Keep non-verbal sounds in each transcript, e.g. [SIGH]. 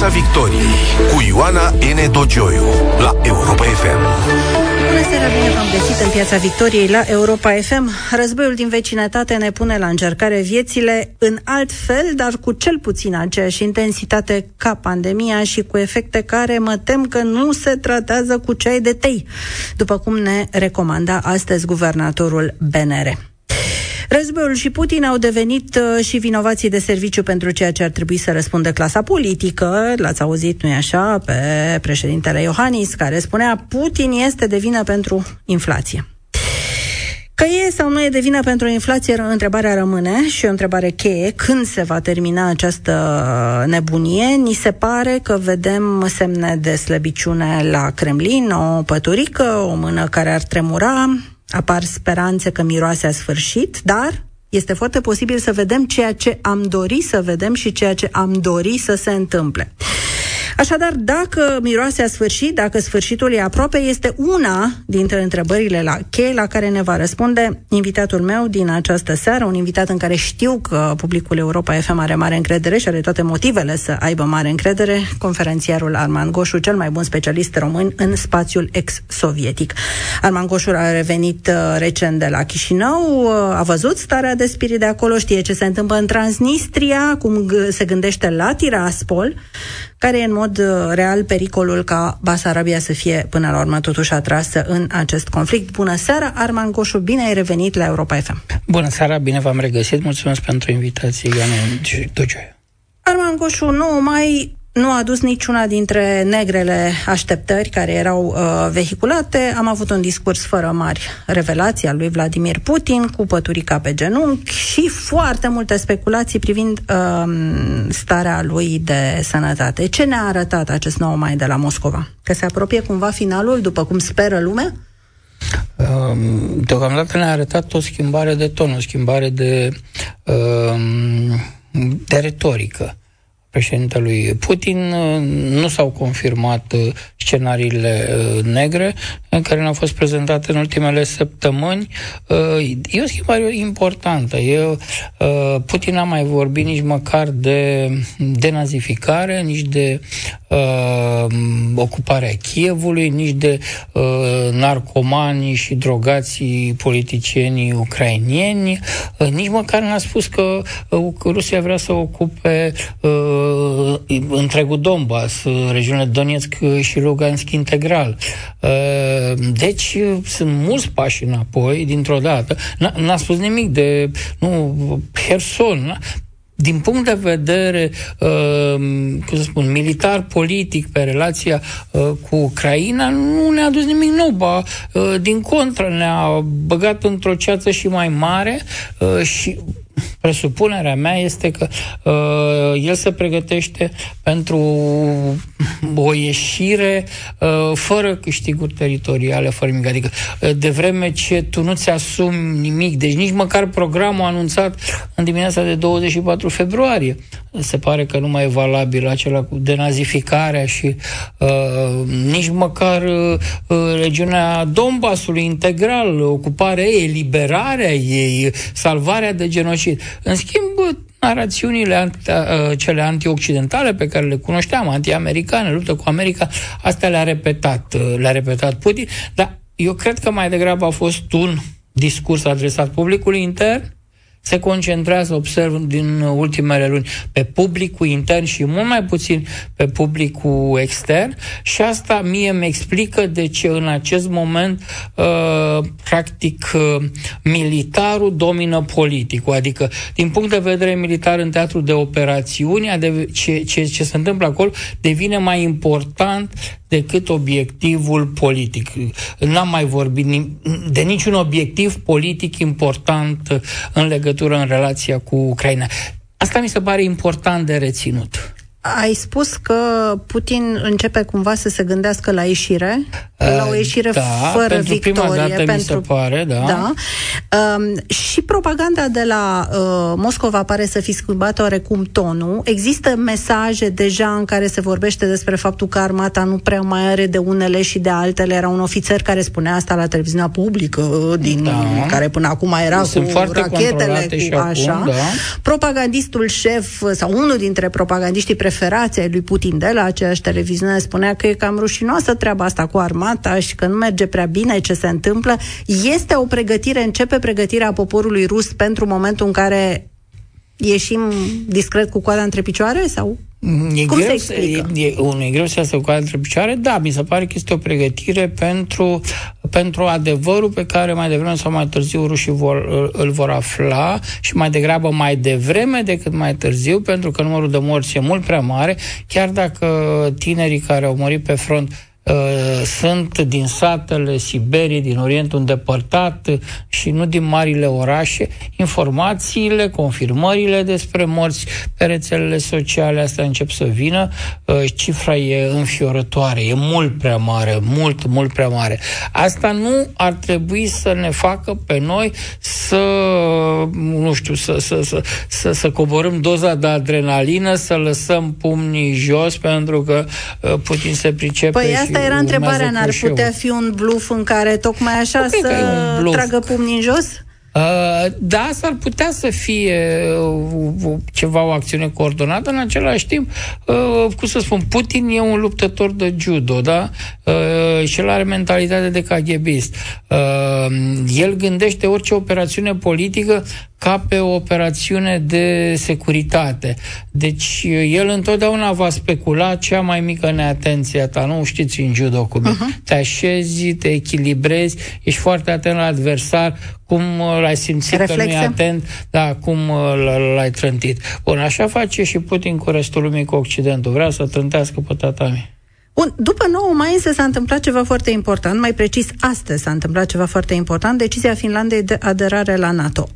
Piața Victoriei cu Ioana N. Dogioiu la Europa FM. Bună seara, bine v-am găsit în Piața Victoriei la Europa FM. Războiul din vecinătate ne pune la încercare viețile în alt fel, dar cu cel puțin aceeași intensitate ca pandemia și cu efecte care mă tem că nu se tratează cu ceai de tei, după cum ne recomanda astăzi guvernatorul BNR. Războiul și Putin au devenit uh, și vinovații de serviciu pentru ceea ce ar trebui să răspundă clasa politică. L-ați auzit, nu-i așa, pe președintele Iohannis, care spunea Putin este de vină pentru inflație. Că e sau nu e de vină pentru inflație, întrebarea rămâne și o întrebare cheie. Când se va termina această nebunie? Ni se pare că vedem semne de slăbiciune la Kremlin, o păturică, o mână care ar tremura, apar speranțe că miroase a sfârșit, dar este foarte posibil să vedem ceea ce am dori să vedem și ceea ce am dori să se întâmple. Așadar, dacă miroase a sfârșit, dacă sfârșitul e aproape, este una dintre întrebările la cheie la care ne va răspunde invitatul meu din această seară, un invitat în care știu că publicul Europa FM are mare încredere și are toate motivele să aibă mare încredere, conferențiarul Arman Goșu, cel mai bun specialist român în spațiul ex-sovietic. Arman Goșu a revenit uh, recent de la Chișinău, uh, a văzut starea de spirit de acolo, știe ce se întâmplă în Transnistria, cum se gândește la Tiraspol, care e în mod uh, real pericolul ca Basarabia să fie până la urmă totuși atrasă în acest conflict. Bună seara, Arman Goșu, bine ai revenit la Europa FM. Bună seara, bine v-am regăsit, mulțumesc pentru invitație, Ioana Dogioiu. Arman Goșu, 9 mai nu a adus niciuna dintre negrele așteptări care erau uh, vehiculate. Am avut un discurs fără mari revelații al lui Vladimir Putin, cu păturica pe genunchi și foarte multe speculații privind uh, starea lui de sănătate. Ce ne-a arătat acest nou mai de la Moscova? Că se apropie cumva finalul, după cum speră lumea? Um, deocamdată ne-a arătat o schimbare de ton, o schimbare de, um, de retorică președintelui Putin. Nu s-au confirmat uh, scenariile uh, negre care ne-au fost prezentate în ultimele săptămăni. Uh, e o schimbare importantă. Eu, Putin n-a mai vorbit nici măcar de denazificare, nici de uh, ocuparea Chievului, nici de uh, narcomanii și drogații politicienii ucrainieni, uh, nici măcar n-a spus că uh, Rusia vrea să ocupe uh, uh, întregul Donbass, uh, regiunea Donetsk și Lugansk integral. Uh, deci sunt mulți pași înapoi, dintr-o dată. N- n-a spus nimic de nu, Herson, din punct de vedere, uh, cum să spun, militar-politic pe relația uh, cu Ucraina, nu ne-a adus nimic nou, ba, uh, din contră, ne-a băgat într-o ceață și mai mare uh, și presupunerea mea este că uh, el se pregătește pentru o ieșire uh, fără câștiguri teritoriale, fără nimic. Adică, uh, de vreme ce tu nu-ți asumi nimic, deci nici măcar programul anunțat în dimineața de 24 februarie, se pare că nu mai e valabil acela cu denazificarea și uh, nici măcar uh, regiunea Donbasului integral, ocuparea ei, eliberarea ei, salvarea de genocid. În schimb, narațiunile anti, uh, cele antioccidentale pe care le cunoșteam, anti-americane, luptă cu America, astea le-a repetat, uh, le-a repetat Putin, dar eu cred că mai degrabă a fost un discurs adresat publicului intern, se concentrează, observ din ultimele luni, pe publicul intern și mult mai puțin pe publicul extern și asta mie îmi explică de ce în acest moment uh, practic uh, militarul domină politicul, adică din punct de vedere militar în teatru de operațiuni ce, ce, ce se întâmplă acolo devine mai important decât obiectivul politic. N-am mai vorbit de niciun obiectiv politic important în legătură în relația cu Ucraina. Asta mi se pare important de reținut. Ai spus că Putin începe cumva să se gândească la ieșire, la o ieșire da, fără pentru victorie. Prima dată pentru... mi se pare, da. da. Um, și propaganda de la uh, Moscova pare să fi schimbat oarecum tonul. Există mesaje deja în care se vorbește despre faptul că armata nu prea mai are de unele și de altele. Era un ofițer care spunea asta la televiziunea publică, din da. care până acum era Sunt cu rachetele, cu așa. Acum, da. Propagandistul șef sau unul dintre propagandiștii preferați ai lui Putin de la aceeași televiziune spunea că e cam rușinoasă treaba asta cu armata și că nu merge prea bine ce se întâmplă. Este o pregătire, începe pregătirea poporului rus pentru momentul în care ieșim discret cu coada între picioare sau E Cum greu, se explică? E, unul e greu să iasă cu între picioare, da, mi se pare că este o pregătire pentru, pentru adevărul pe care mai devreme sau mai târziu rușii vor, îl vor afla și mai degrabă mai devreme decât mai târziu, pentru că numărul de morți e mult prea mare, chiar dacă tinerii care au murit pe front Uh, sunt din satele Siberiei, din Orientul îndepărtat și nu din marile orașe, informațiile, confirmările despre morți pe rețelele sociale, astea încep să vină, uh, cifra e înfiorătoare, e mult prea mare, mult, mult prea mare. Asta nu ar trebui să ne facă pe noi să, nu știu, să, să, să, să, să coborâm doza de adrenalină, să lăsăm pumnii jos pentru că uh, Putin se pricepe Păi asta era întrebarea, n-ar putea fi un bluf în care tocmai așa să tragă pumnii în jos? Uh, da, s-ar putea să fie uh, ceva, o acțiune coordonată, în același timp, uh, cum să spun, Putin e un luptător de judo, da? Și el are mentalitate de KGBist. El gândește orice operațiune politică ca pe o operațiune de securitate. Deci el întotdeauna va specula cea mai mică neatenție a ta. Nu știți în judo cum uh-huh. Te așezi, te echilibrezi, ești foarte atent la adversar, cum l-ai simțit Reflexe. că nu e atent, da, cum l-ai trântit. Bun, așa face și Putin cu restul lumii, cu Occidentul. Vrea să trântească pe tata mea. Bun, după 9 mai însă s-a întâmplat ceva foarte important, mai precis astăzi s-a întâmplat ceva foarte important, decizia Finlandei de aderare la NATO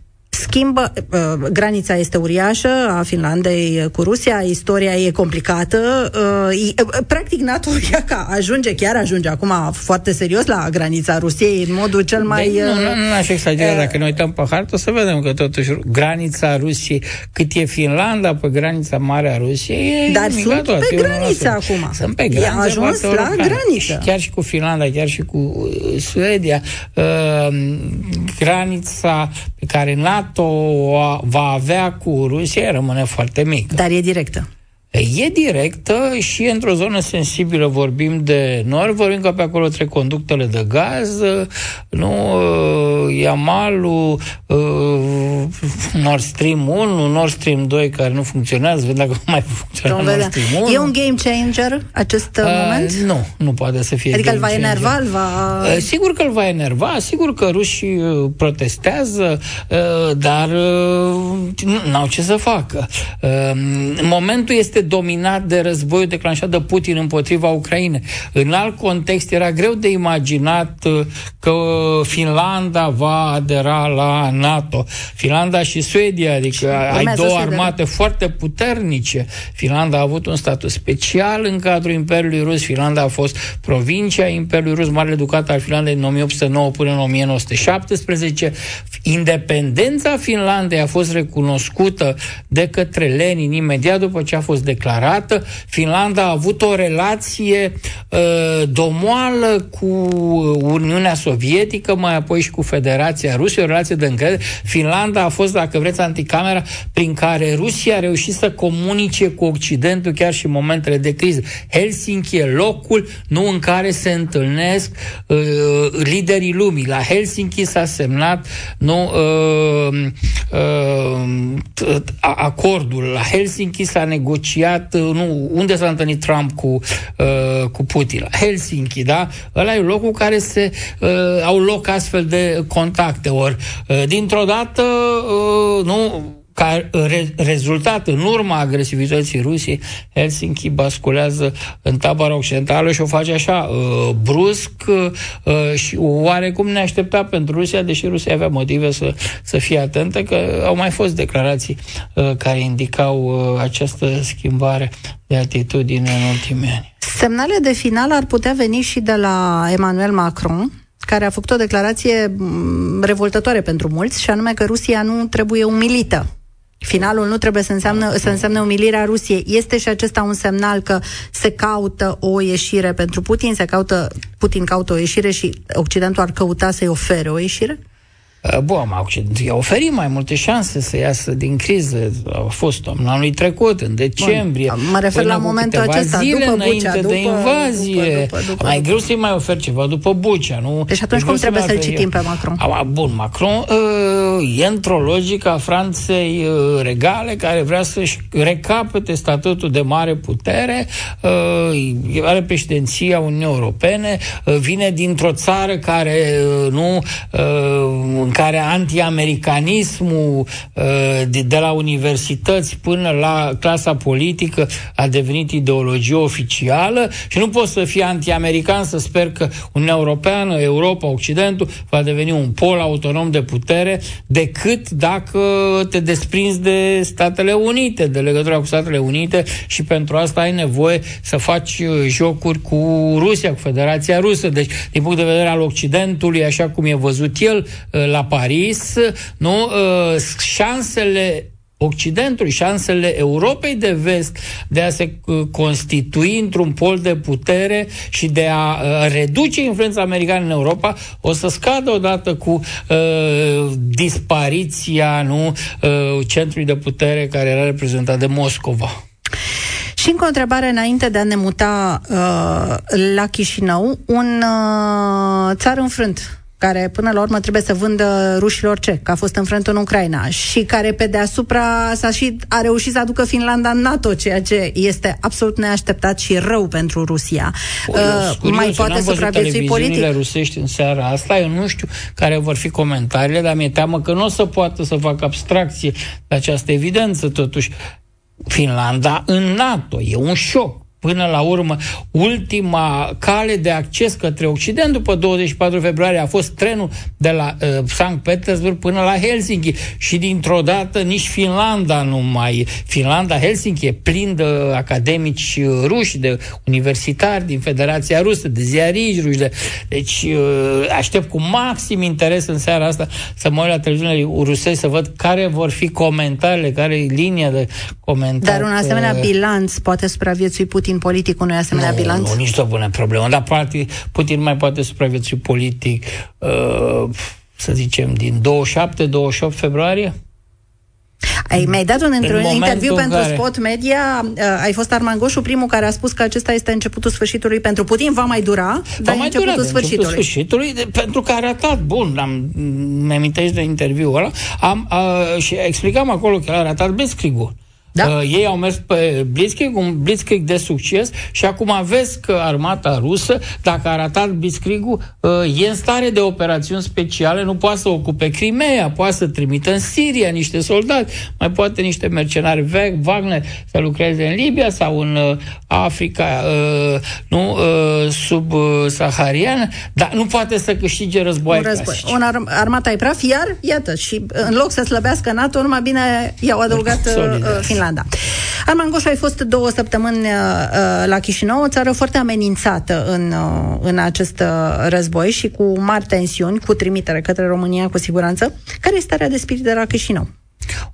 schimbă, uh, granița este uriașă a Finlandei cu Rusia, istoria e complicată. Uh, uh, practic, NATO [LAUGHS] ca ajunge, chiar ajunge acum foarte serios la granița Rusiei în modul cel mai... De, nu, nu, nu aș exagera, uh, dacă ne uităm pe hartă, să vedem că totuși granița Rusiei, cât e Finlanda pe granița mare a Rusiei, e Dar sunt tot, pe graniță acum. Sunt pe graniță. E ajuns la graniță. Chiar și cu Finlanda, chiar și cu Suedia. Uh, granița pe care NATO NATO va avea cu Rusia rămâne foarte mică. Dar e directă. E directă și într-o zonă sensibilă vorbim de nord, vorbim că pe acolo trec conductele de gaz, nu, Yamalul, Nord Stream 1, Nord Stream 2 care nu funcționează, vedem dacă mai funcționează Nord Stream 1. E un game changer acest uh, moment? Nu, nu poate să fie Adică îl va changer. enerva, îl va... Uh, sigur că îl va enerva, sigur că rușii uh, protestează, uh, dar uh, n-au ce să facă. Uh, momentul este dominat de războiul declanșat de Putin împotriva Ucrainei. În alt context era greu de imaginat uh, că Finlanda va adera la NATO. Finlanda și Suedia, adică ai două armate foarte puternice. Finlanda a avut un statut special în cadrul Imperiului Rus. Finlanda a fost provincia Imperiului Rus, Marele Ducat al Finlandei din 1809 până în 1917. Independența Finlandei a fost recunoscută de către Lenin imediat după ce a fost de declarată. Finlanda a avut o relație uh, domoală cu Uniunea Sovietică, mai apoi și cu Federația Rusiei, o relație de încredere. Finlanda a fost, dacă vreți, anticamera prin care Rusia a reușit să comunice cu Occidentul chiar și în momentele de criză. Helsinki e locul nu în care se întâlnesc uh, liderii lumii. La Helsinki s-a semnat nu, uh, uh, acordul. La Helsinki s-a negociat încheiat, uh, nu, unde s-a întâlnit Trump cu, uh, cu Putin? La Helsinki, da? Ăla e locul care se uh, au loc astfel de contacte. Ori, uh, dintr-o dată, uh, nu, ca re- rezultat în urma agresivității Rusiei, Helsinki basculează în tabăra occidentală și o face așa, uh, brusc uh, și oarecum neașteptat pentru Rusia, deși Rusia avea motive să, să fie atentă, că au mai fost declarații uh, care indicau uh, această schimbare de atitudine în ultimii ani. Semnale de final ar putea veni și de la Emmanuel Macron, care a făcut o declarație mm, revoltătoare pentru mulți, și anume că Rusia nu trebuie umilită Finalul nu trebuie să, înseamnă, să însemne umilirea Rusiei. Este și acesta un semnal că se caută o ieșire pentru Putin, se caută, Putin caută o ieșire și Occidentul ar căuta să-i ofere o ieșire? Uh, bun, i-a oferit mai multe șanse să iasă din criză. A fost om anului trecut, în decembrie. Bun, mă refer la momentul acesta, zile după înainte Bucea, de invazie. După, după, după, după, mai greu să-i mai oferi ceva după Bucea, nu? Deci atunci cum trebuie să-l citim pe Macron? A, bun, Macron uh, e într-o logică a Franței uh, regale care vrea să-și recapete statutul de mare putere, uh, are președinția Uniunii Europene, uh, vine dintr-o țară care uh, nu uh, în care antiamericanismul uh, de, de la universități până la clasa politică a devenit ideologie oficială și nu poți să fii antiamerican să sper că Uniunea Europeană, Europa, Occidentul va deveni un pol autonom de putere decât dacă te desprinzi de Statele Unite, de legătura cu Statele Unite și pentru asta ai nevoie să faci uh, jocuri cu Rusia, cu Federația Rusă. Deci, din punct de vedere al Occidentului, așa cum e văzut el uh, la Paris, nu, uh, șansele Occidentului, șansele Europei de vest de a se constitui într-un pol de putere și de a reduce influența americană în Europa, o să scadă odată cu uh, dispariția nu, uh, centrului de putere care era reprezentat de Moscova. Și încă o întrebare înainte de a ne muta uh, la Chișinău. Un uh, țar înfrânt care până la urmă trebuie să vândă rușilor ce? Că a fost înfrânt în Ucraina și care pe deasupra s-a și a reușit să aducă Finlanda în NATO, ceea ce este absolut neașteptat și rău pentru Rusia. uh, curios, mai poate supraviețui politic? rusești în seara asta, eu nu știu care vor fi comentariile, dar mi-e teamă că nu o să poată să facă abstracție de această evidență, totuși. Finlanda în NATO. E un șoc până la urmă, ultima cale de acces către Occident după 24 februarie a fost trenul de la uh, Sankt Petersburg până la Helsinki și dintr-o dată nici Finlanda nu mai... Finlanda-Helsinki e plin de academici ruși, de universitari din Federația Rusă, de ziariști ruși. De... Deci uh, aștept cu maxim interes în seara asta să mă uit la televiziunile rusești să văd care vor fi comentariile, care e linia de comentare. Dar un asemenea bilanț poate supraviețui Putin Putin politic unui asemenea nu, bilanț? Nu, nici o bună problemă. Dar poate, Putin mai poate supraviețui politic, uh, să zicem, din 27-28 februarie? Ai mai dat un în interviu pentru care... Spot Media, uh, ai fost Armangoșu primul care a spus că acesta este începutul sfârșitului pentru Putin, va mai dura, va dar mai începutul dura, sfârșitului. Începutul sfârșitului, de, pentru că a arătat, bun, am, mi-amintesc de interviul ăla, am, uh, și explicam acolo că a arătat Blitzkrieg-ul. Da? Uh, ei au mers pe Blitzkrieg, un Blitzkrieg de succes și acum vezi că armata rusă, dacă a ratat Blitzkrieg-ul, uh, e în stare de operațiuni speciale, nu poate să ocupe Crimea, poate să trimită în Siria niște soldați, mai poate niște mercenari Wagner să lucreze în Libia sau în uh, Africa uh, nu, uh, sub-sahariană, dar nu poate să câștige război. Un război. Un ar- armata e praf, iar, iată, și în loc să slăbească NATO, numai bine i-au adăugat uh, Finlanda. Finlanda. Arman Goș, ai fost două săptămâni uh, uh, la Chișinău, o țară foarte amenințată în, uh, în acest uh, război și cu mari tensiuni, cu trimitere către România, cu siguranță. Care este starea de spirit de la Chișinău?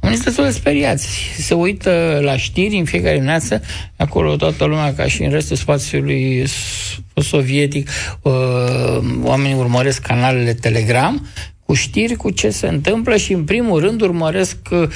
Unii sunt de speriați. Se uită la știri în fiecare dimineață, acolo toată lumea, ca și în restul spațiului sovietic, uh, oamenii urmăresc canalele Telegram cu știri cu ce se întâmplă și în primul rând urmăresc uh,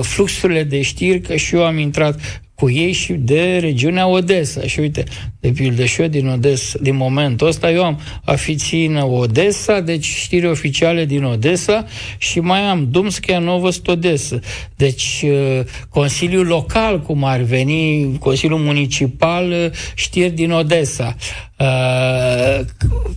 fluxurile de știri, că și eu am intrat cu ei și de regiunea Odessa. Și uite, de pildă și eu din Odessa, din momentul ăsta, eu am afiții în Odessa, deci știri oficiale din Odessa și mai am Dumskaya Novost Odessa. Deci uh, Consiliul Local, cum ar veni, Consiliul Municipal, uh, știri din Odessa. Uh,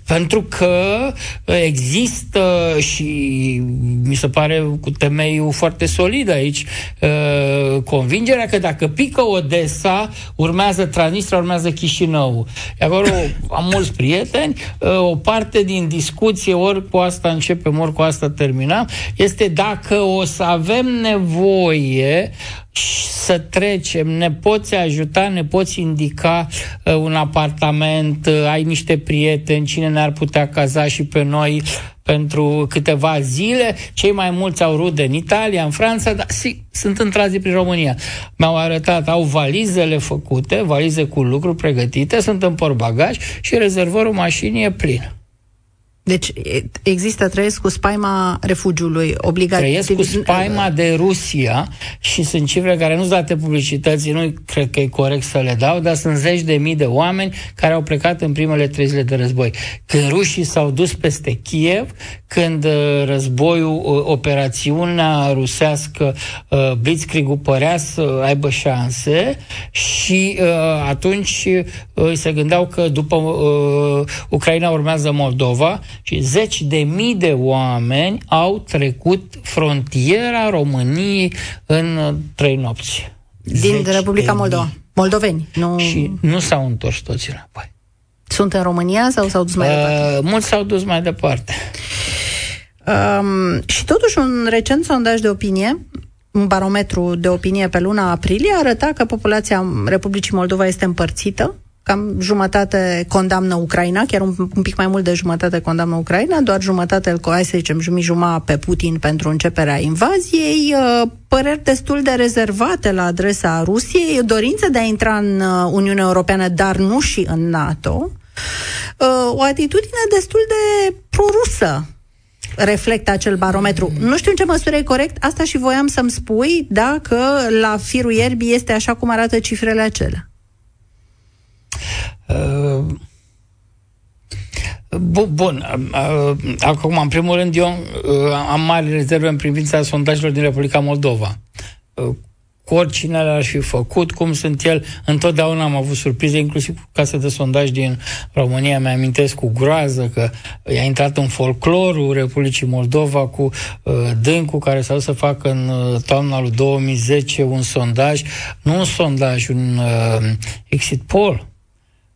pentru că există și mi se pare cu temeiul foarte solid aici uh, convingerea că dacă pică Odessa, urmează Transnistria, urmează Chișinău. Acolo am mulți prieteni, uh, o parte din discuție, ori cu asta începem, ori cu asta terminăm, este dacă o să avem nevoie să trecem, ne poți ajuta, ne poți indica uh, un apartament, uh, ai niște prieteni, cine ne-ar putea caza și pe noi pentru câteva zile. Cei mai mulți au rude în Italia, în Franța, dar si, sunt întrazi prin România. Mi-au arătat, au valizele făcute, valize cu lucruri pregătite, sunt în portbagaj și rezervorul mașinii e plin. Deci există, trăiesc cu spaima refugiului obligat. Trăiesc cu spaima de Rusia și sunt cifre care nu sunt date publicității, nu cred că e corect să le dau, dar sunt zeci de mii de oameni care au plecat în primele trei zile de război. Când rușii s-au dus peste Kiev, când uh, războiul, uh, operațiunea rusească, uh, Blitzkrieg-ul părea să aibă șanse și atunci se gândeau că după Ucraina urmează Moldova și zeci de mii de oameni au trecut frontiera României în trei nopți. Din zeci Republica Moldova. Moldoveni. Nu... Și nu s-au întors toți înapoi. Sunt în România sau s-au dus mai uh, departe? Mulți s-au dus mai departe. Um, și totuși un recent sondaj de opinie un barometru de opinie pe luna aprilie arăta că populația Republicii Moldova este împărțită cam jumătate condamnă Ucraina, chiar un, un pic mai mult de jumătate condamnă Ucraina, doar jumătate, hai să zicem, jumătate pe Putin pentru începerea invaziei, uh, păreri destul de rezervate la adresa Rusiei, dorință de a intra în uh, Uniunea Europeană, dar nu și în NATO, uh, o atitudine destul de prorusă reflectă acel barometru. Nu știu în ce măsură e corect, asta și voiam să-mi spui dacă la firul ierbii este așa cum arată cifrele acelea. Uh, bun. Uh, acum, în primul rând, eu uh, am mari rezerve în privința sondajelor din Republica Moldova. Cu oricine le-ar fi făcut, cum sunt el, întotdeauna am avut surprize, inclusiv cu case de sondaj din România. Mi-amintesc cu groază că i-a intrat în folclorul Republicii Moldova cu uh, Dâncu, care s-a să facă în uh, toamna lui 2010 un sondaj, nu un sondaj, un uh, exit poll, Uh,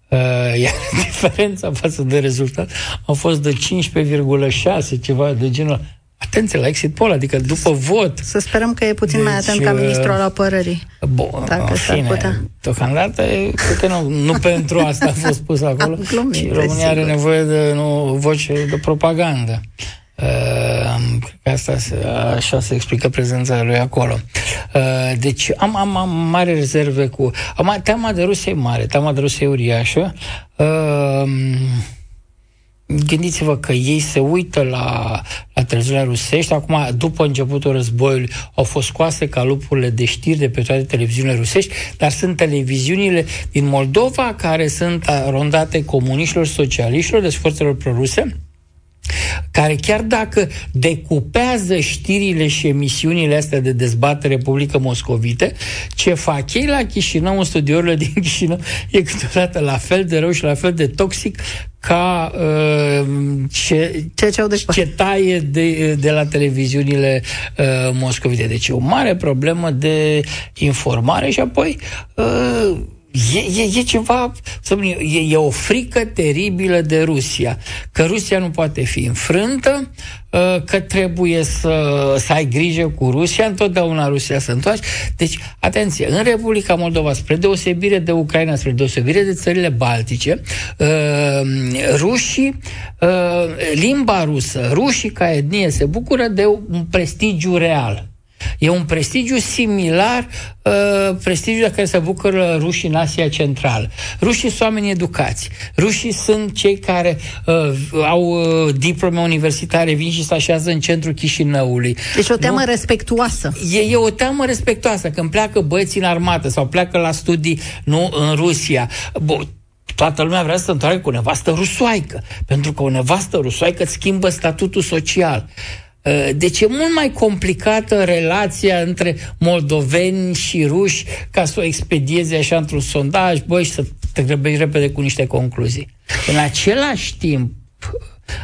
[LAUGHS] iar diferența față de rezultat a fost de 15,6, ceva de genul. Atenție la exit poll, adică după vot. Să sperăm că e puțin deci, mai atent ca uh, ministrul al apărării. Bun, dacă fine, putea. deocamdată, cred că nu, nu [LAUGHS] pentru asta a fost pus acolo. Glumit, România are nevoie de nu, voce de propagandă. Uh, cred că asta se, așa se explică prezența lui acolo. Uh, deci am, am, am mare rezerve cu... Am, teama de Rusia e mare, teama de Rusia e uriașă. Uh, gândiți-vă că ei se uită la, la televiziunea rusești. Acum, după începutul războiului, au fost scoase ca lupurile de știri de pe toate televiziunile rusești, dar sunt televiziunile din Moldova care sunt rondate comuniștilor, socialiștilor, deci forțelor proruse, care chiar dacă decupează știrile și emisiunile astea de dezbatere publică moscovite, ce fac ei la Chișinău, în studiourile din Chișinău, e câteodată la fel de rău și la fel de toxic ca uh, ce, ce, ce, ce taie de, de la televiziunile uh, moscovite. Deci e o mare problemă de informare și apoi uh, E, e, e ceva, să e, e o frică teribilă de Rusia, că Rusia nu poate fi înfrântă, uh, că trebuie să, să ai grijă cu Rusia, întotdeauna Rusia să întoarce. Deci, atenție, în Republica Moldova, spre deosebire de Ucraina, spre deosebire de țările baltice, uh, rușii, uh, limba rusă, rușii ca etnie se bucură de un prestigiu real. E un prestigiu similar uh, prestigiu de care se bucură rușii în Asia Centrală. Rușii sunt oameni educați. Rușii sunt cei care uh, au uh, diplome universitare, vin și se așează în centrul Chișinăului. Deci o teamă nu? respectuoasă. E, e o teamă respectuoasă. Când pleacă băieții în armată sau pleacă la studii nu în Rusia, Bun, toată lumea vrea să se întoarcă cu o nevastă rusoaică, pentru că o nevastă rusoaică îți schimbă statutul social. Uh, deci e mult mai complicată relația între moldoveni și ruși ca să o expedieze așa într-un sondaj, băi, și să te grăbești repede cu niște concluzii. În același timp,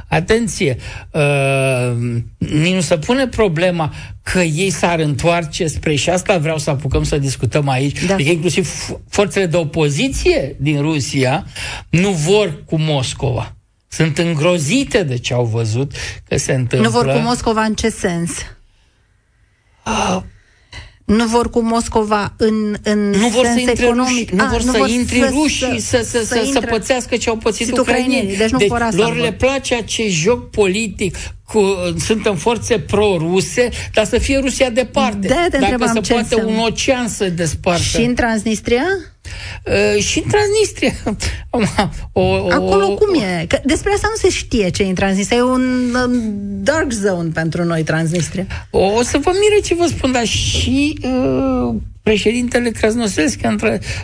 atenție, uh, nu se pune problema că ei s-ar întoarce spre și asta vreau să apucăm să discutăm aici, da. adică inclusiv forțele de opoziție din Rusia nu vor cu Moscova sunt îngrozite de ce au văzut că se întâmplă. Nu vor cu Moscova în ce sens? Uh, nu vor cu Moscova în, în nu vor sens să intre economic. Ruși, nu vor nu să vor intre să, rușii, să, să, să, să, să pățească ce au pățit ucrainienii. Deci, nu deci vor asta lor le place acest joc politic cu, suntem forțe pro-ruse, dar să fie Rusia departe. De te Dacă se ce poate înseamnă. un ocean să despartă. Și în Transnistria? Uh, și în Transnistria. [LAUGHS] o, o, Acolo cum e? Că despre asta nu se știe ce e în Transnistria. E un um, dark zone pentru noi, Transnistria. O, o să vă mire ce vă spun, dar și uh, președintele Krasnoselski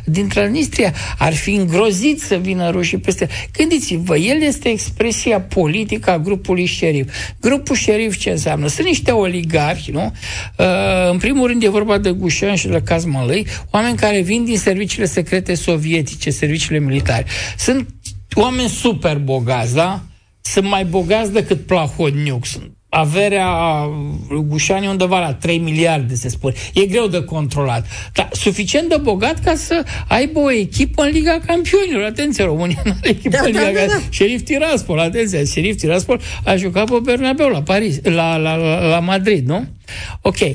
din Transnistria ar fi îngrozit să vină rușii peste. Gândiți-vă, el este expresia politică a grupului șerif. Grupul șerif ce înseamnă? Sunt niște oligarhi, nu? Uh, în primul rând e vorba de Gușan și de Kazmalăi, oameni care vin din serviciile secrete sovietice, serviciile militare. Sunt oameni super bogați, da? Sunt mai bogați decât Plahodniuc. Sunt averea Gușani undeva la 3 miliarde, se spune. E greu de controlat. Dar suficient de bogat ca să aibă o echipă în Liga Campionilor. Atenție, România nu are echipă da, în Liga da, da, da. Șerif Tiraspol, atenție, Șerif Tiraspol a jucat pe Bernabeu la Paris, la, la, la, la Madrid, nu? Ok. Uh,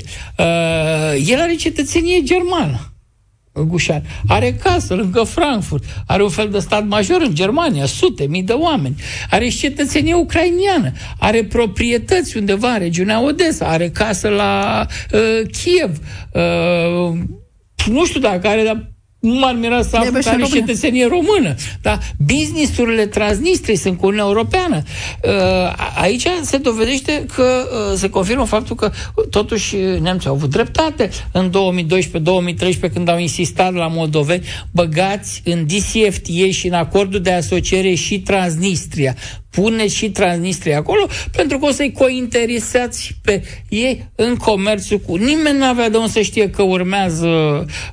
el are cetățenie germană. Gușan. Are casă lângă Frankfurt, are un fel de stat major în Germania, sute, mii de oameni, are și cetățenie ucrainiană, are proprietăți undeva în regiunea Odessa, are casă la uh, Kiev, uh, nu știu dacă are, dar nu m-ar mira să aflu că are cetățenie română. Da? Businessurile transnistrei sunt cu Uniunea Europeană. Uh, aici se dovedește că uh, se confirmă faptul că uh, totuși nemții au avut dreptate în 2012-2013 când au insistat la moldoveni băgați în DCFTA și în acordul de asociere și Transnistria pune și Transnistria acolo, pentru că o să-i cointeresați pe ei în comerțul cu... Nimeni nu avea de unde să știe că urmează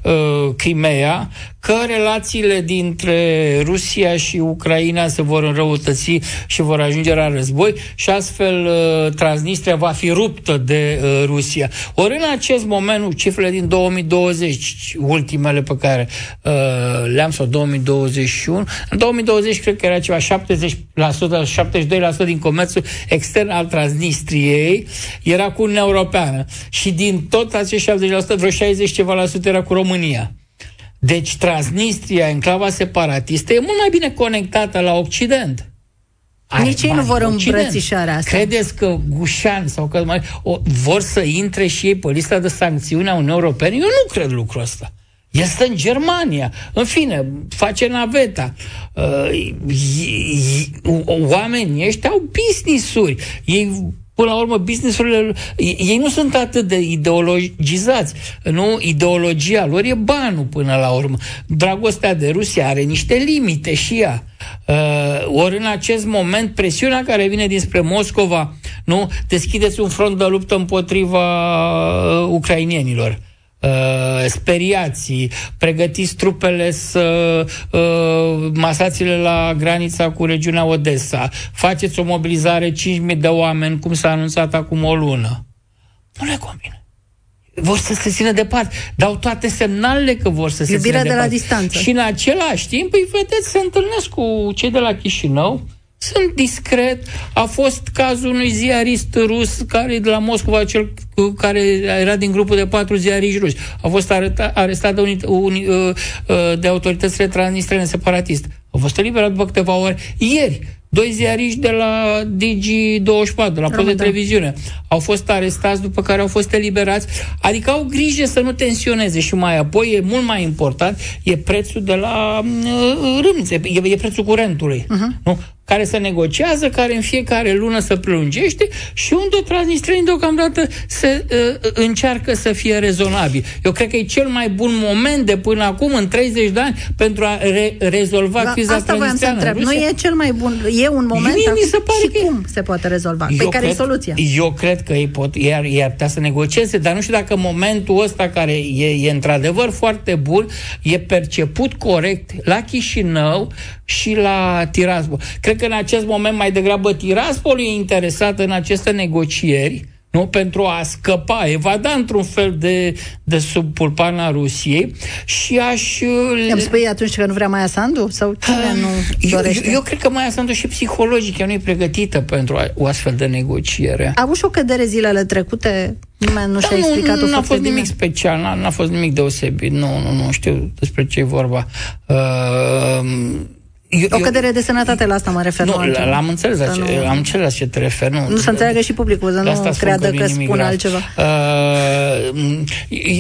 uh, Crimea, că relațiile dintre Rusia și Ucraina se vor înrăutăți și vor ajunge la război și astfel uh, Transnistria va fi ruptă de uh, Rusia. Ori în acest moment, cifrele din 2020, ultimele pe care uh, le-am, sau 2021, în 2020 cred că era ceva 70%, 72% din comerțul extern al Transnistriei era cu Uniunea Europeană. Și din tot acești 70%, vreo 60 ceva la sută era cu România. Deci Transnistria, enclava separatistă, e mult mai bine conectată la Occident. Nici ei nu vor îmbrățișarea asta. Credeți că Gușan sau că mai, o, vor să intre și ei pe lista de sancțiuni a Uniunii Europene? Eu nu cred lucrul ăsta. Este în Germania. În fine, face naveta. Uh, oamenii ăștia au business-uri. Ei Până la urmă, businessurile, ei nu sunt atât de ideologizați. Nu? Ideologia lor e banul până la urmă. Dragostea de Rusia are niște limite și ea. Uh, ori în acest moment, presiunea care vine dinspre Moscova, nu? Deschideți un front de luptă împotriva uh, ucrainienilor uh, speriați, pregătiți trupele să uh, masați-le la granița cu regiunea Odessa, faceți o mobilizare 5.000 de oameni, cum s-a anunțat acum o lună. Nu le convine vor să se țină departe. Dau toate semnalele că vor să se Iubirea țină de departe. la distanță. Și în același timp, îi vedeți, se întâlnesc cu cei de la Chișinău, sunt discret. A fost cazul unui ziarist rus care de la Moscova, cel care era din grupul de patru ziariști ruși. A fost areta, arestat de, uni, uni, uh, uh, de autoritățile transnistrene separatiste. A fost eliberat după câteva ori. Ieri, doi ziariști de la Digi24, de la post de televiziune, au fost arestați, după care au fost eliberați. Adică au grijă să nu tensioneze și mai apoi e mult mai important, e prețul de la uh, râmnițe, e, e prețul curentului. Uh-huh. Nu? Care se negociază, care în fiecare lună se prelungește și unde transnistrenii deocamdată se uh, încearcă să fie rezonabil. Eu cred că e cel mai bun moment de până acum, în 30 de ani, pentru a re- rezolva da, criza Asta voiam să întreb. Nu e cel mai bun, e un moment Mie, mi se pare și că... cum se poate rezolva? Pe păi care cred, e soluția? Eu cred că ei pot, iar, iar putea să negocieze, dar nu știu dacă momentul ăsta care e, e într-adevăr foarte bun, e perceput corect la Chișinău și la Tiraspol. Cred că în acest moment mai degrabă Tiraspol e interesat în aceste negocieri, nu? pentru a scăpa, evada într-un fel de, de sub pulpana Rusiei și aș... Îmi spui atunci că nu vrea Maia Sandu? Sau cine uh, nu dorește? Eu, eu cred că Maia Sandu și psihologic ea nu e pregătită pentru o astfel de negociere. A avut și o cădere zilele trecute? Nimeni nu da, și-a explicat Nu, nu a fost bine. nimic special, n-a, n-a fost nimic deosebit. Nu, nu, nu știu despre ce e vorba. Uh, eu, o cădere de sănătate la asta mă refer. Nu, nu l-am înțeles, la ce, nu, am înțeles la ce te refer. Nu, nu să înțeleagă și publicul, să nu creadă că spun altceva. Uh,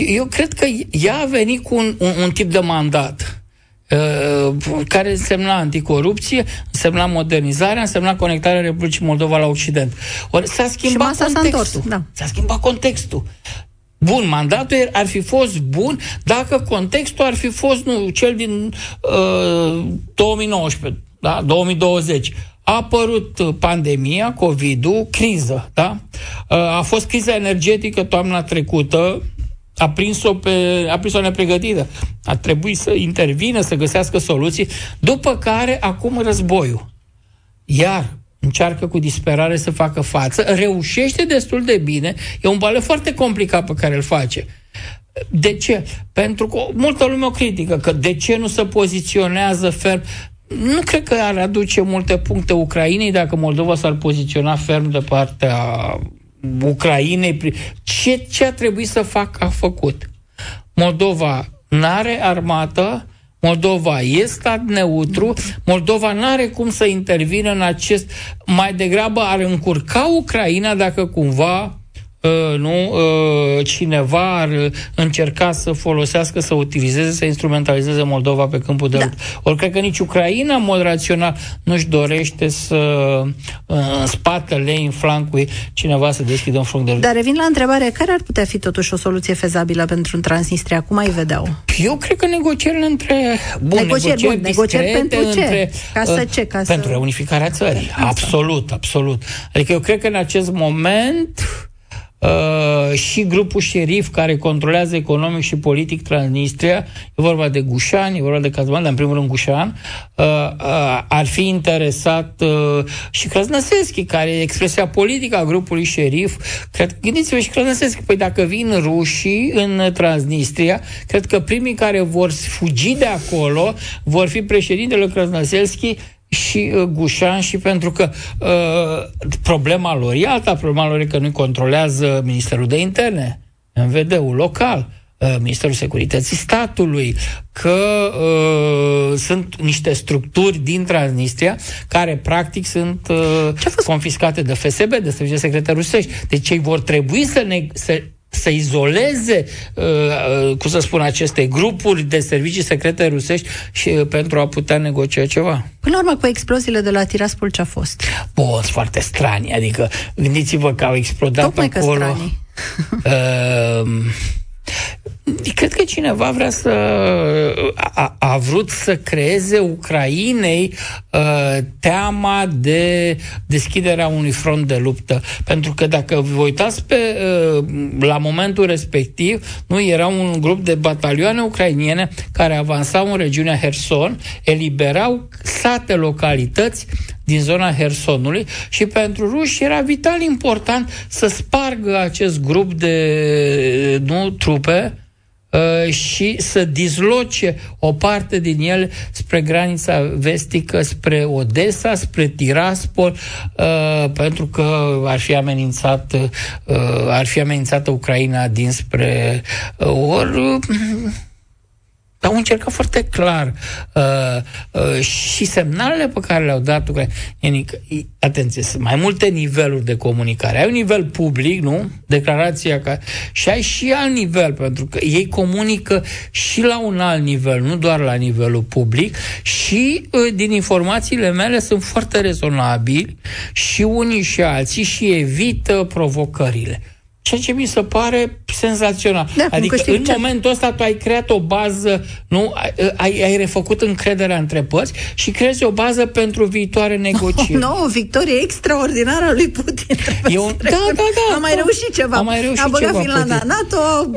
eu cred că ea a venit cu un, un, un tip de mandat uh, care însemna anticorupție, însemna modernizarea, însemna conectarea Republicii Moldova la Occident. Ori s-a schimbat contextul. S-a, întors, da. s-a schimbat contextul. Bun, mandatul ar fi fost bun dacă contextul ar fi fost, nu, cel din uh, 2019, da? 2020. A apărut pandemia, COVID-ul, criză, da? Uh, a fost criza energetică toamna trecută, a prins-o, pe, a prins-o nepregătită. A trebuit să intervină, să găsească soluții, după care acum războiul. Iar încearcă cu disperare să facă față, reușește destul de bine, e un balet foarte complicat pe care îl face. De ce? Pentru că multă lume o critică, că de ce nu se poziționează ferm nu cred că ar aduce multe puncte Ucrainei dacă Moldova s-ar poziționa ferm de partea Ucrainei. Ce, ce a trebuit să facă, a făcut. Moldova n-are armată, Moldova e stat neutru, Moldova nu are cum să intervină în acest... Mai degrabă ar încurca Ucraina dacă cumva Uh, nu, uh, cineva ar încerca să folosească, să utilizeze, să instrumentalizeze Moldova pe câmpul de da. luptă. Ori cred că nici Ucraina, în mod rațional, nu-și dorește să uh, în spatele ei, în flancul cineva să deschidă un frunc de luptă. Dar revin la întrebare, care ar putea fi totuși o soluție fezabilă pentru un Transnistria? Cum ai vedeau? Eu cred că negocierile între... Bun, negocieri, negocieri, bun, negocieri pentru ce? Între, ca să ce? Ca pentru să... reunificarea țării. Absolut, absolut. Adică eu cred că în acest moment Uh, și grupul șerif care controlează economic și politic Transnistria, e vorba de Gușan, e vorba de Kazman, dar în primul rând Gușan, uh, uh, ar fi interesat uh, și Krasnăseschi, care e expresia politică a grupului șerif. Cred, gândiți-vă și Krasnăseschi, păi dacă vin rușii în Transnistria, cred că primii care vor fugi de acolo vor fi președintele Krasnăseschi și uh, Gușan și pentru că uh, problema lor e alta, problema lor e că nu controlează Ministerul de Interne, MVD-ul local, uh, Ministerul Securității Statului, că uh, sunt niște structuri din Transnistria care practic sunt uh, confiscate de FSB, de servicii secrete rusești. Deci ei vor trebui să, ne, să să izoleze, uh, uh, cum să spun, aceste grupuri de servicii secrete rusești și uh, pentru a putea negocia ceva. Până la urmă, cu exploziile de la Tiraspol, ce a fost? Bun, foarte strani. Adică, gândiți-vă că au explodat Tocmai acolo... Că uh, Cred că cineva vrea să a, a vrut să creeze Ucrainei uh, teama de deschiderea unui front de luptă. Pentru că dacă vă uitați pe, uh, la momentul respectiv, nu era un grup de batalioane ucrainiene care avansau în regiunea Herson, eliberau sate, localități din zona Hersonului și pentru ruși era vital important să spargă acest grup de nu, trupe Uh, și să dizloce o parte din el spre granița vestică, spre Odessa, spre Tiraspol, uh, pentru că ar fi amenințat uh, ar fi amenințată Ucraina dinspre ori dar au încercat foarte clar uh, uh, și semnalele pe care le-au dat ucrainienii. Atenție, sunt mai multe niveluri de comunicare. Ai un nivel public, nu? Declarația ca... și ai și alt nivel, pentru că ei comunică și la un alt nivel, nu doar la nivelul public și uh, din informațiile mele sunt foarte rezonabili și unii și alții și evită provocările ceea ce mi se pare senzațional. Da, adică în ce... momentul ăsta tu ai creat o bază, nu, ai, ai refăcut încrederea între părți și creezi o bază pentru viitoare [LAUGHS] negocieri. Nu, no, o victorie extraordinară a lui Putin. Eu, da, da, da. A mai reușit ceva. A mai reușit a băgat ceva, Finlanda Putin. NATO,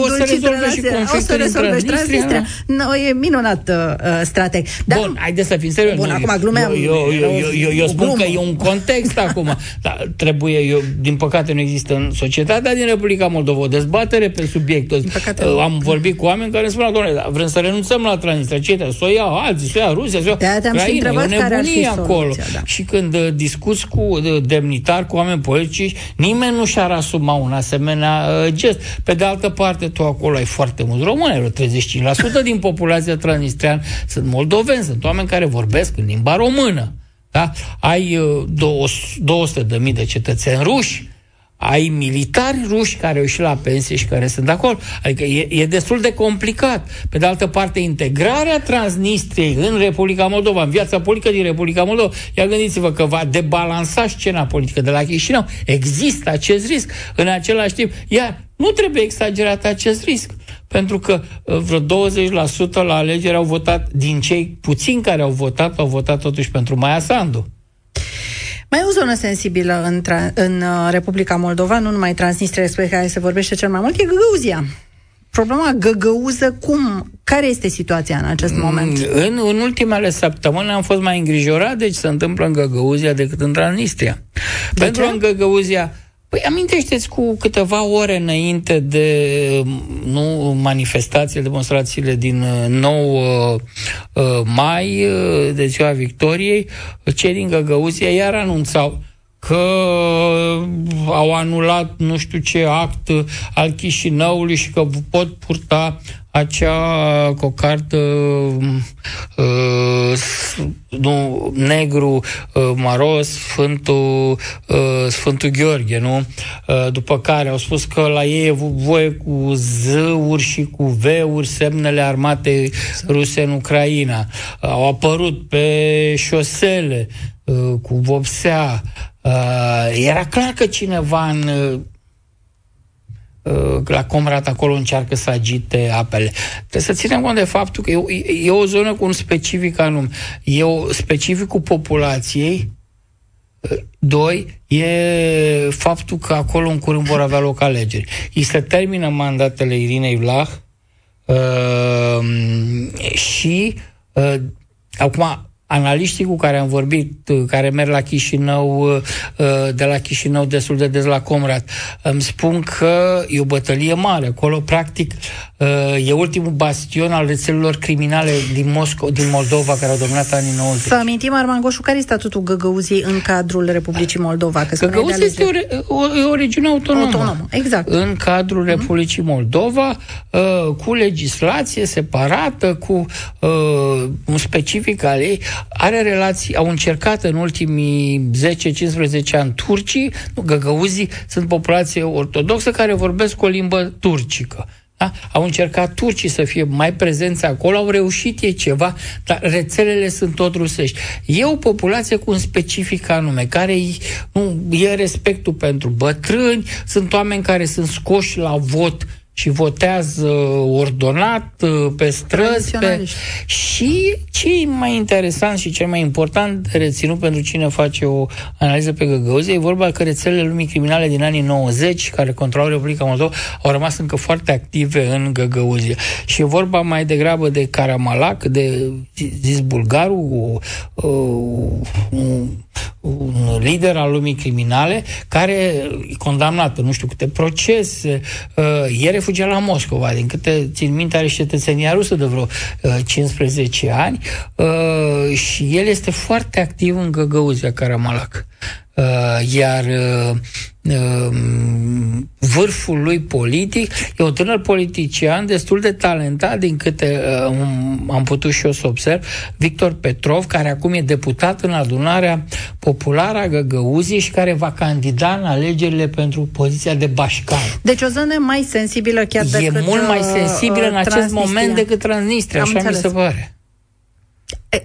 o să rezolve și conflictul o să rezolve și Transnistria. No, e minunat uh, strateg. Dar, Bun, haideți să fim serioși. Bun, acum glumeam. Eu, eu, eu, eu, eu spun că e un context acum. [LAUGHS] Dar trebuie, eu, din păcate nu există în societate societatea din Republica Moldova o dezbatere pe subiectul ăsta. Uh, am vorbit cu oameni care spuneau, doamne, da, vrem să renunțăm la Transnistria. Ce să o iau alții, să o ia Rusia, să o ia Ucraina. E o nebunie acolo. Soluția, da. Și când uh, discuți cu uh, demnitari, cu oameni politici, nimeni nu și-ar asuma un asemenea uh, gest. Pe de altă parte, tu acolo ai foarte mulți români, 35% din populația transnistriană sunt moldoveni, sunt oameni care vorbesc în limba română. Da? Ai uh, 200.000 de, de cetățeni ruși, ai militari ruși care au ieșit la pensie și care sunt acolo. Adică e, e destul de complicat. Pe de altă parte, integrarea Transnistriei în Republica Moldova, în viața politică din Republica Moldova, ia gândiți-vă că va debalansa scena politică de la Chișinău. Există acest risc. În același timp, iar nu trebuie exagerat acest risc. Pentru că uh, vreo 20% la alegeri au votat, din cei puțini care au votat, au votat totuși pentru Maia Sandu. Mai e o zonă sensibilă în, tra- în uh, Republica Moldova, nu numai Transnistria, despre care se vorbește cel mai mult, e Găgăuzia. Problema găgăuză, cum, care este situația în acest moment? Mm, în, în ultimele săptămâni am fost mai îngrijorat de ce se întâmplă în Găgăuzia decât în Transnistria. De Pentru ce? în Găgăuzia Păi amintește-ți cu câteva ore înainte de nu, manifestațiile, demonstrațiile din 9 uh, uh, mai, uh, de ziua Victoriei, cei din Găgăuzia iar anunțau că au anulat nu știu ce act al Chișinăului și că pot purta acea cocardă uh, nu, negru, uh, maros, Sfântul, uh, Sfântul Gheorghe, nu? Uh, după care au spus că la ei e voie cu zâuri și cu veuri semnele armate ruse în Ucraina. Uh, au apărut pe șosele uh, cu vopsea. Uh, era clar că cineva în uh, Uh, la Comrat acolo încearcă să agite apele. Trebuie să ținem cont de faptul că e, e o zonă cu un specific anume. E o specificul populației, uh, Doi, e faptul că acolo în curând vor avea loc alegeri. Îi se termină mandatele Irinei Vlah uh, și uh, acum analiștii cu care am vorbit, uh, care merg la Chișinău, uh, uh, de la Chișinău destul de des la Comrat, îmi spun că e o bătălie mare. Acolo, practic, e ultimul bastion al rețelelor criminale din Moscova, din Moldova, care au dominat anii 90. Să amintim, Arman Goșu, care e statutul Găgăuzii în cadrul Republicii Moldova? Că Găgăuzia este o, re, o, o regiune autonomă. Autonomă, exact. În cadrul uh-huh. Republicii Moldova, cu legislație separată, cu un specific al ei are relații, au încercat în ultimii 10-15 ani turcii, nu, găgăuzii sunt populație ortodoxă care vorbesc o limbă turcică. Da? Au încercat turcii să fie mai prezenți acolo, au reușit e ceva, dar rețelele sunt tot rusești. E o populație cu un specific anume, care nu, e respectul pentru bătrâni, sunt oameni care sunt scoși la vot și votează ordonat uh, pe străzi. Pe... Și ce e mai interesant și cel mai important de reținut pentru cine face o analiză pe Găgăuzie, e vorba că rețelele lumii criminale din anii 90, care controlau Republica Moldova, au rămas încă foarte active în Găgăuzie. Și e vorba mai degrabă de Caramalac, de zis bulgarul, un, un lider al lumii criminale, care e condamnat în nu știu câte procese, uh, e refugiat la Moscova, din câte țin minte are cetățenia rusă de vreo uh, 15 ani uh, și el este foarte activ în Găgăuzia Caramalac. Uh, iar uh, um, vârful lui politic e un tânăr politician destul de talentat din câte uh, am putut și eu să observ, Victor Petrov, care acum e deputat în adunarea populară a Găgăuziei și care va candida în alegerile pentru poziția de bașcar. Deci o zonă mai sensibilă chiar e decât E mult mai sensibilă uh, în acest moment decât Transnistria, așa înțeles. mi se pare.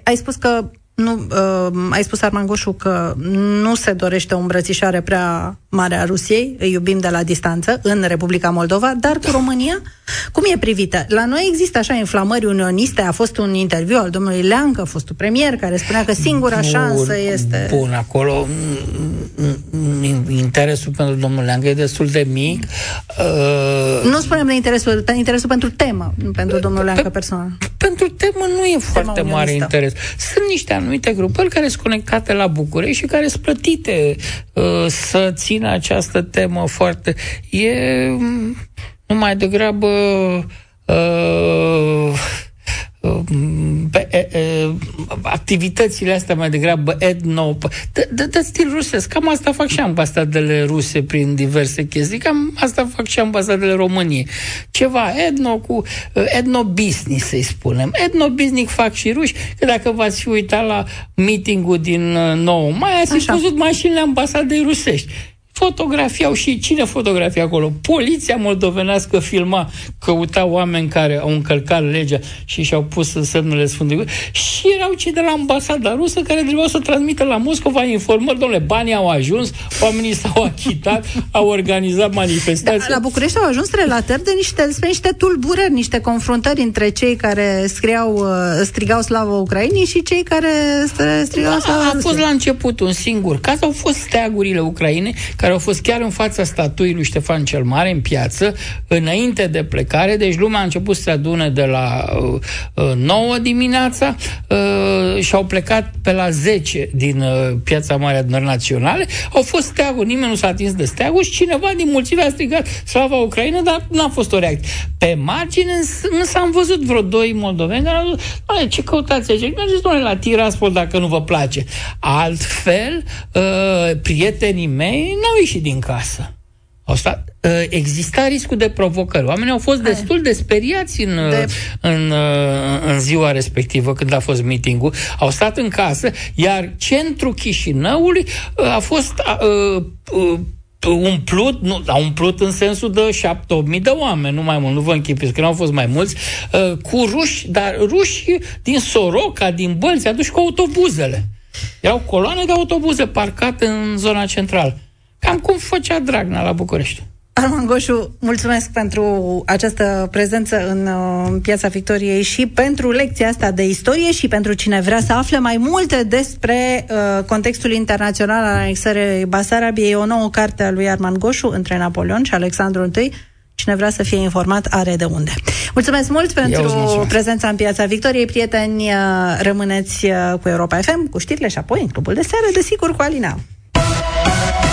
Ai spus că nu, uh, ai spus, Armangoșu, că nu se dorește o îmbrățișare prea mare a Rusiei, îi iubim de la distanță, în Republica Moldova, dar cu România, cum e privită? La noi există așa inflamări unioniste, a fost un interviu al domnului Leancă, fostul premier, care spunea că singura bun, șansă este... Bun, acolo interesul pentru domnul Leangă e destul de mic. Uh, nu spunem de interesul, interesul pentru temă, nu pentru domnul Leangă personal. Pentru temă nu e foarte mare interes. Sunt niște anumite grupări care sunt conectate la București și care sunt plătite uh, să țină această temă foarte... E mm, numai degrabă... Uh, pe, e, e, activitățile astea mai degrabă etno, de, de, de stil rusesc. Cam asta fac și ambasadele ruse prin diverse chestii, cam asta fac și ambasadele României. Ceva etno cu etno-business, să-i spunem. Etno-business fac și ruși, că dacă v-ați fi uitat la meeting-ul din 9 mai, ați văzut mașinile ambasadei rusești fotografiau și cine fotografia acolo? Poliția moldovenească filma, căuta oameni care au încălcat legea și și-au pus în semnele Sfântului și erau cei de la ambasada rusă care trebuiau să transmită la Moscova informări, domnule, banii au ajuns, oamenii s-au achitat, au organizat manifestații. Da, la București au ajuns relatări de niște, despre niște tulburări, niște confruntări între cei care scriau, uh, strigau slavă Ucrainei și cei care strigau slavă A, a fost la început un singur caz, au fost steagurile Ucraine, care care au fost chiar în fața statuii lui Ștefan cel Mare, în piață, înainte de plecare, deci lumea a început să se adune de la uh, 9 uh, dimineața uh, și au plecat pe la 10 din uh, Piața Mare Adunări Naționale. Au fost steaguri, nimeni nu s-a atins de steaguri și cineva din mulțime a strigat Slava Ucraina, dar n-a fost o reacție. Pe margine însă am văzut vreo doi moldoveni care au zis, ce căutați aici? Mergeți, doamne, la Tiraspol dacă nu vă place. Altfel, uh, prietenii mei n-au ieșit din casă. Au stat, uh, exista riscul de provocări. Oamenii au fost destul de speriați în, de... în, uh, în ziua respectivă, când a fost meetingul. Au stat în casă, iar centrul Chișinăului uh, a fost uh, uh, umplut, nu, a umplut în sensul de 7-8 de oameni, nu mai mult, nu vă închipiți, că nu au fost mai mulți, uh, cu ruși, dar ruși din Soroca, din Bălți, aduși cu autobuzele. Erau coloane de autobuze parcate în zona centrală. Cam cum făcea Dragnea la București. Arman Goșu, mulțumesc pentru această prezență în uh, Piața Victoriei și pentru lecția asta de istorie și pentru cine vrea să afle mai multe despre uh, contextul internațional al anexării Basarabiei. O nouă carte a lui Arman Goșu între Napoleon și Alexandru I. Cine vrea să fie informat are de unde. Mulțumesc mult pentru prezența în Piața Victoriei. Prieteni, uh, rămâneți uh, cu Europa FM, cu știrile și apoi în clubul de seară, desigur, cu Alina.